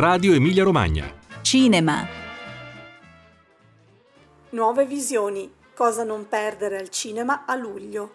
Radio Emilia Romagna. Cinema. Nuove visioni. Cosa non perdere al cinema a luglio.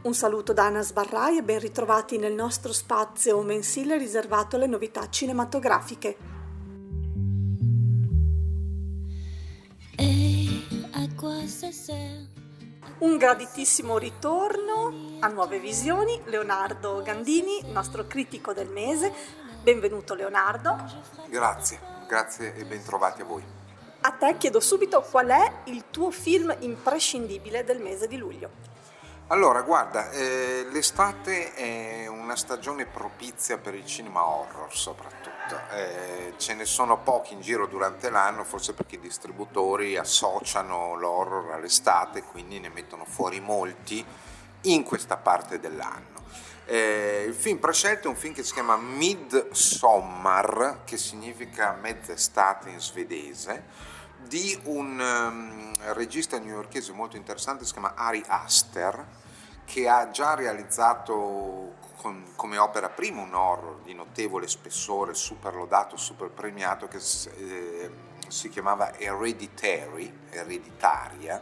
Un saluto da Anna Sbarrai e ben ritrovati nel nostro spazio mensile riservato alle novità cinematografiche. Graditissimo ritorno a Nuove Visioni, Leonardo Gandini, nostro critico del mese. Benvenuto Leonardo. Grazie, grazie e bentrovati a voi. A te chiedo subito qual è il tuo film imprescindibile del mese di luglio. Allora, guarda, eh, l'estate è una stagione propizia per il cinema horror soprattutto. Eh, ce ne sono pochi in giro durante l'anno, forse perché i distributori associano l'horror all'estate, quindi ne mettono fuori molti in questa parte dell'anno. Eh, il film prescelto è un film che si chiama Midsommar, che significa mezz'estate in svedese di un um, regista newyorchese molto interessante, si chiama Ari Aster, che ha già realizzato con, come opera prima un horror di notevole spessore, super lodato, super premiato, che eh, si chiamava Hereditary, Ereditaria,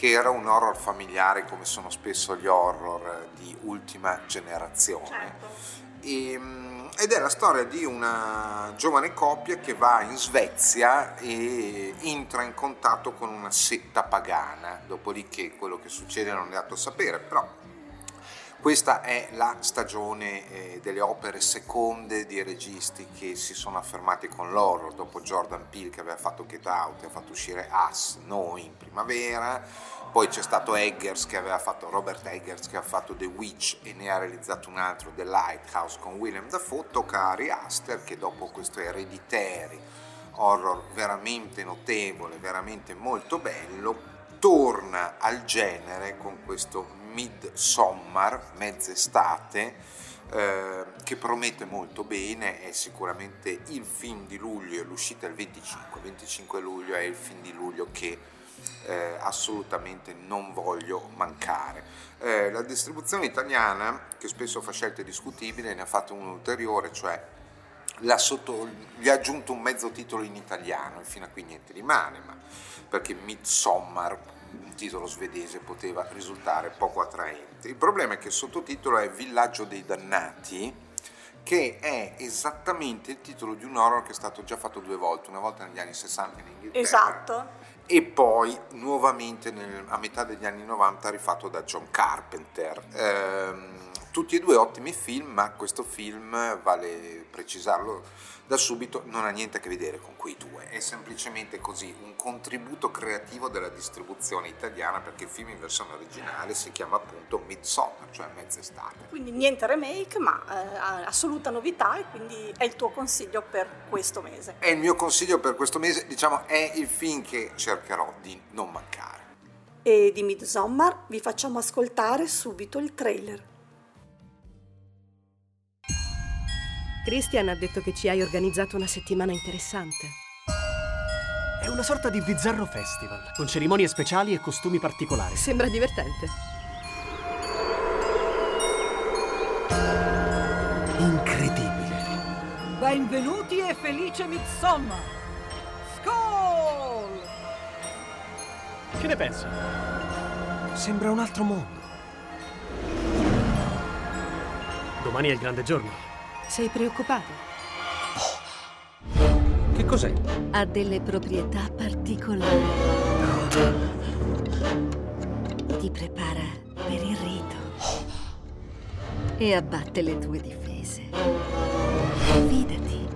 che era un horror familiare come sono spesso gli horror di ultima generazione. Certo. E, ehm, ed è la storia di una giovane coppia che va in Svezia e entra in contatto con una setta pagana, dopodiché quello che succede non è dato a sapere, però questa è la stagione eh, delle opere seconde di registi che si sono affermati con l'horror, dopo Jordan Peele che aveva fatto Get Out e ha fatto uscire Us, Noi in primavera, poi c'è stato Eggers che aveva fatto, Robert Eggers che ha fatto The Witch e ne ha realizzato un altro, The Lighthouse con William Dafoe, tocca a Aster che dopo questo Hereditary, horror veramente notevole, veramente molto bello, torna al genere con questo Midsommar, mezz'estate, eh, che promette molto bene, è sicuramente il film di luglio, l'uscita il 25, 25 luglio è il film di luglio che eh, assolutamente non voglio mancare. Eh, la distribuzione italiana, che spesso fa scelte discutibili, ne ha fatto un ulteriore, cioè sotto, gli ha aggiunto un mezzo titolo in italiano e fino a qui niente rimane, ma perché Midsommar un titolo svedese poteva risultare poco attraente. Il problema è che il sottotitolo è Villaggio dei Dannati, che è esattamente il titolo di un horror che è stato già fatto due volte, una volta negli anni 60 in Inghilterra Esatto. e poi nuovamente nel, a metà degli anni 90 rifatto da John Carpenter. Ehm, tutti e due ottimi film, ma questo film, vale precisarlo da subito, non ha niente a che vedere con quei due, è semplicemente così un contributo creativo della distribuzione italiana perché il film in versione originale si chiama appunto Midsommar, cioè mezz'estate. Quindi niente remake, ma eh, assoluta novità e quindi è il tuo consiglio per questo mese. È il mio consiglio per questo mese, diciamo, è il film che cercherò di non mancare. E di Midsommar vi facciamo ascoltare subito il trailer. Christian ha detto che ci hai organizzato una settimana interessante. È una sorta di bizzarro festival, con cerimonie speciali e costumi particolari. Sembra divertente. Incredibile. Benvenuti e felice Midsommar! Skål! Che ne pensi? Sembra un altro mondo. Domani è il grande giorno. Sei preoccupato? Che cos'è? Ha delle proprietà particolari. Ti prepara per il rito. E abbatte le tue difese. Fidati.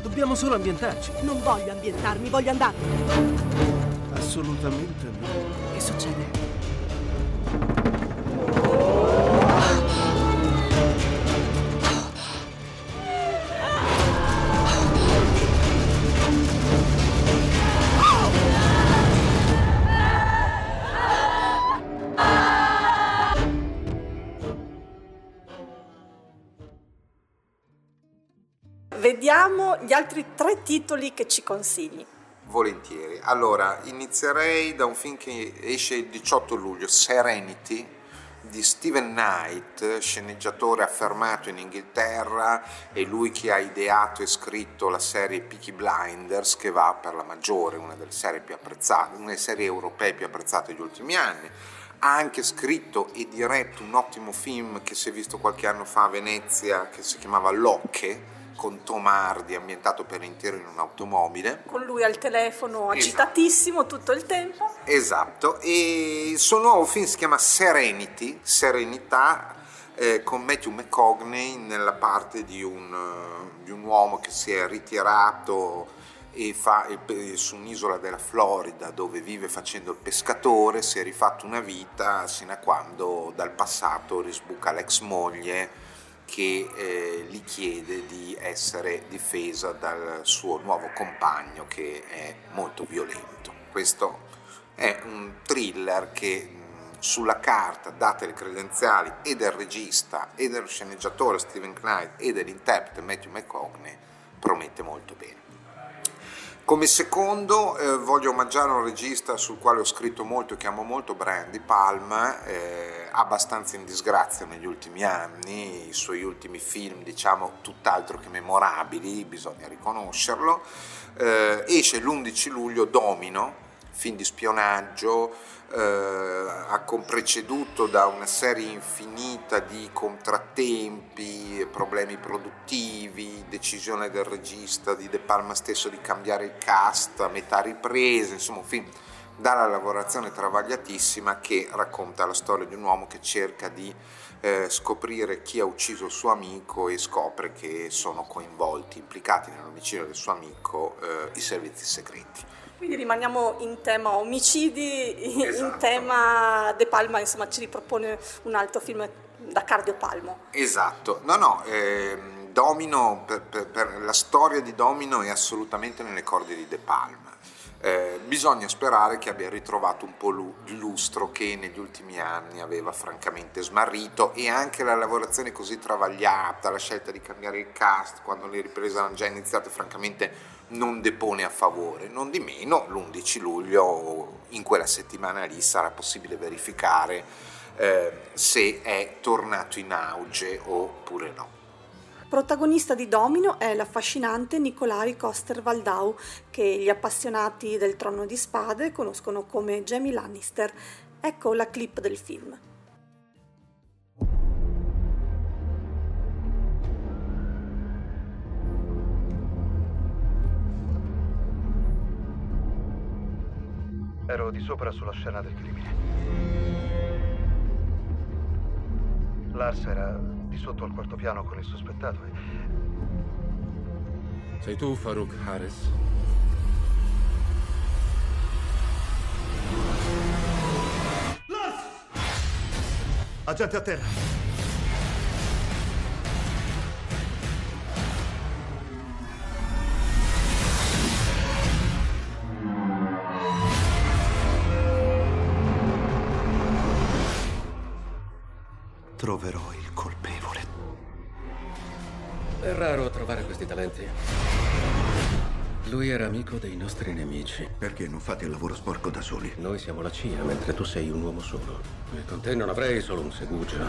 Dobbiamo solo ambientarci. Non voglio ambientarmi, voglio andare. Assolutamente gli altri tre titoli che ci consigli. Volentieri. Allora, inizierei da un film che esce il 18 luglio, Serenity, di Steven Knight, sceneggiatore affermato in Inghilterra, è lui che ha ideato e scritto la serie Peaky Blinders, che va per la maggiore, una delle serie più apprezzate, una delle serie europee più apprezzate degli ultimi anni. Ha anche scritto e diretto un ottimo film che si è visto qualche anno fa a Venezia, che si chiamava Locche, con Tom Hardy ambientato per intero in un'automobile. Con lui al telefono agitatissimo esatto. tutto il tempo. Esatto, e il suo nuovo film si chiama Serenity, Serenità, eh, con Matthew McCogney nella parte di un, uh, di un uomo che si è ritirato e fa su un'isola della Florida dove vive facendo il pescatore, si è rifatto una vita sino a quando dal passato risbuca l'ex moglie che eh, gli chiede di essere difesa dal suo nuovo compagno che è molto violento. Questo è un thriller che sulla carta, date le credenziali e del regista e dello sceneggiatore Steven Knight e dell'interprete Matthew McCogney, promette molto bene. Come secondo eh, voglio omaggiare un regista sul quale ho scritto molto e che amo molto, Brian Di Palma, eh, abbastanza in disgrazia negli ultimi anni, i suoi ultimi film diciamo tutt'altro che memorabili, bisogna riconoscerlo. Eh, esce l'11 luglio Domino, film di spionaggio, eh, preceduto da una serie infinita di contrattempi, problemi produttivi, decisione del regista di De Palma stesso di cambiare il cast a metà riprese, insomma un film dalla lavorazione travagliatissima che racconta la storia di un uomo che cerca di eh, scoprire chi ha ucciso il suo amico e scopre che sono coinvolti, implicati nell'omicidio del suo amico eh, i servizi segreti. Quindi rimaniamo in tema omicidi, esatto. in tema De Palma, insomma ci ripropone un altro film da Cardio Palmo. Esatto, no no, eh, Domino, per, per, per, la storia di Domino è assolutamente nelle corde di De Palma. Eh, bisogna sperare che abbia ritrovato un po' il lustro che negli ultimi anni aveva francamente smarrito e anche la lavorazione così travagliata, la scelta di cambiare il cast quando le riprese erano già iniziate, francamente non depone a favore. Non di meno, l'11 luglio, in quella settimana lì, sarà possibile verificare eh, se è tornato in auge oppure no. Protagonista di Domino è l'affascinante Nicolai Coster-Waldau, che gli appassionati del Trono di Spade conoscono come Jamie Lannister. Ecco la clip del film. Ero di sopra sulla scena del crimine. Lars era di sotto al quarto piano con il sospettato e... Sei tu, Farouk Harris? Agente a terra! troverò il. È raro trovare questi talenti. Lui era amico dei nostri nemici. Perché non fate il lavoro sporco da soli? Noi siamo la CIA, mentre tu sei un uomo solo. E con te non avrei solo un segugio.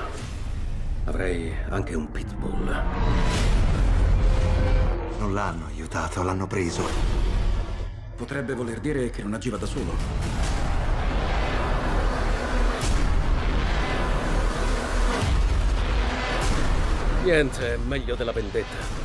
Avrei anche un pitbull. Non l'hanno aiutato, l'hanno preso. Potrebbe voler dire che non agiva da solo. Niente è meglio della vendetta.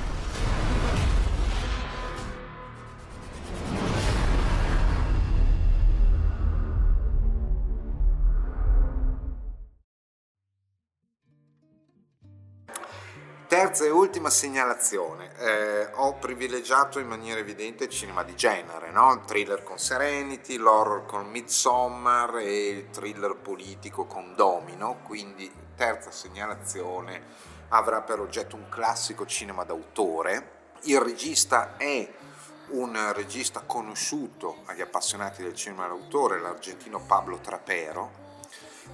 Terza e ultima segnalazione, eh, ho privilegiato in maniera evidente il cinema di genere, no? il thriller con Serenity, l'horror con Midsommar e il thriller politico con Domino, quindi terza segnalazione avrà per oggetto un classico cinema d'autore. Il regista è un regista conosciuto agli appassionati del cinema d'autore, l'argentino Pablo Trapero.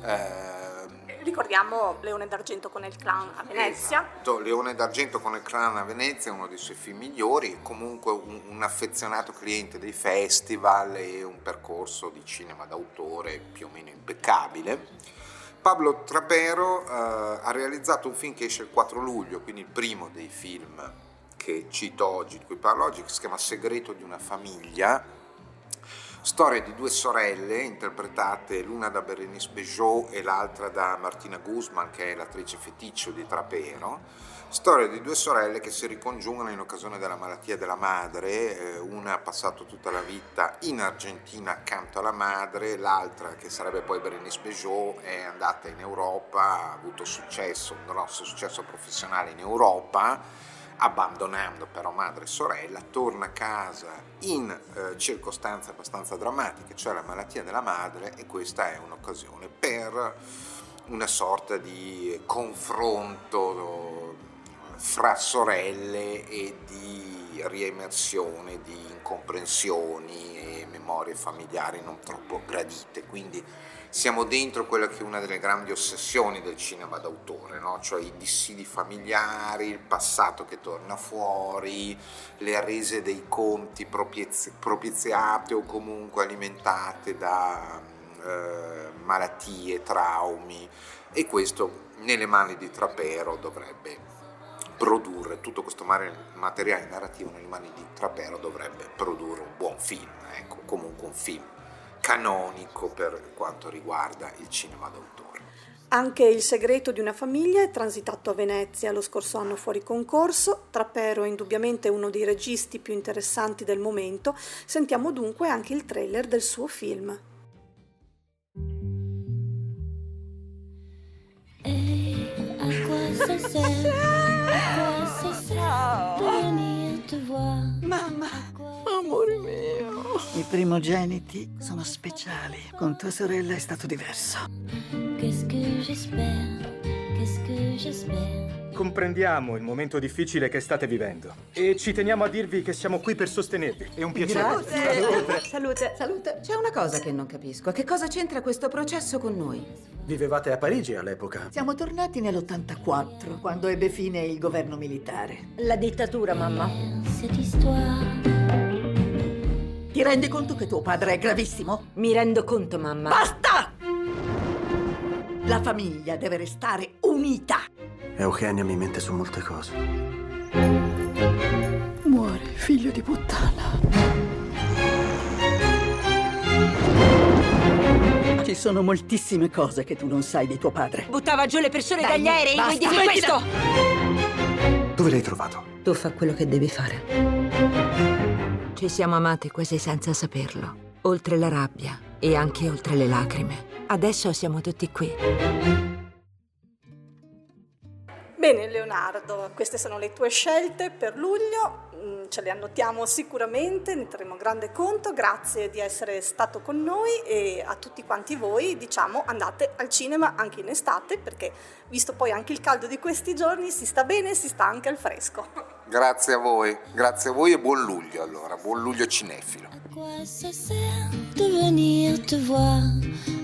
Eh, Ricordiamo Leone d'Argento con il clan a Venezia. Esatto, Leone d'Argento con il clan a Venezia è uno dei suoi film migliori, comunque un, un affezionato cliente dei festival e un percorso di cinema d'autore più o meno impeccabile. Pablo Trapero eh, ha realizzato un film che esce il 4 luglio, quindi il primo dei film che cito oggi, di cui parlo oggi, che si chiama Segreto di una famiglia, Storia di due sorelle interpretate l'una da Berenice Bejo e l'altra da Martina Guzman, che è l'attrice feticcio di Trapero. Storia di due sorelle che si ricongiungono in occasione della malattia della madre, eh, una ha passato tutta la vita in Argentina accanto alla madre, l'altra che sarebbe poi Berenice Bejo è andata in Europa, ha avuto successo, un grosso successo professionale in Europa abbandonando però madre e sorella, torna a casa in eh, circostanze abbastanza drammatiche, cioè la malattia della madre e questa è un'occasione per una sorta di confronto fra sorelle e di riemersione di incomprensioni e memorie familiari non troppo gradite, quindi siamo dentro quella che è una delle grandi ossessioni del cinema d'autore, no? cioè i dissidi familiari, il passato che torna fuori, le rese dei conti propizi- propiziate o comunque alimentate da eh, malattie, traumi e questo nelle mani di Trapero dovrebbe produrre tutto questo materiale narrativo nelle mani di Trapero dovrebbe produrre un buon film, ecco, comunque un film canonico per quanto riguarda il cinema d'autore. Anche Il segreto di una famiglia è transitato a Venezia lo scorso anno fuori concorso. Trapero è indubbiamente uno dei registi più interessanti del momento. Sentiamo dunque anche il trailer del suo film. Et Mamma, amore mio. I primogeniti sono speciali. Con tua sorella è stato diverso. Qu'est-ce que j'espère Comprendiamo il momento difficile che state vivendo e ci teniamo a dirvi che siamo qui per sostenervi. È un piacere. Salute. Salute. Salute. C'è una cosa che non capisco. Che cosa c'entra questo processo con noi? Vivevate a Parigi all'epoca. Siamo tornati nell'84, quando ebbe fine il governo militare. La dittatura, mamma. Ti rendi conto che tuo padre è gravissimo? Mi rendo conto, mamma. Basta! La famiglia deve restare unita. Eugenia mi mente su molte cose. Muore, figlio di puttana. Ci sono moltissime cose che tu non sai di tuo padre. Buttava giù le persone Dai, dagli aerei. Vuoi basta, dire questo? Dove l'hai trovato? Tu fa quello che devi fare. Ci siamo amati quasi senza saperlo. Oltre la rabbia e anche oltre le lacrime. Adesso siamo tutti qui. Bene Leonardo, queste sono le tue scelte per luglio, Mm, ce le annotiamo sicuramente, ne terremo grande conto, grazie di essere stato con noi e a tutti quanti voi diciamo andate al cinema anche in estate perché visto poi anche il caldo di questi giorni si sta bene e si sta anche al fresco. Grazie a voi, grazie a voi e buon luglio allora, buon luglio cinefilo. À quoi ça sert de venir te voir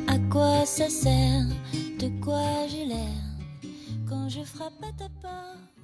À quoi ça sert De quoi j'ai l'air Quand je frappe à ta porte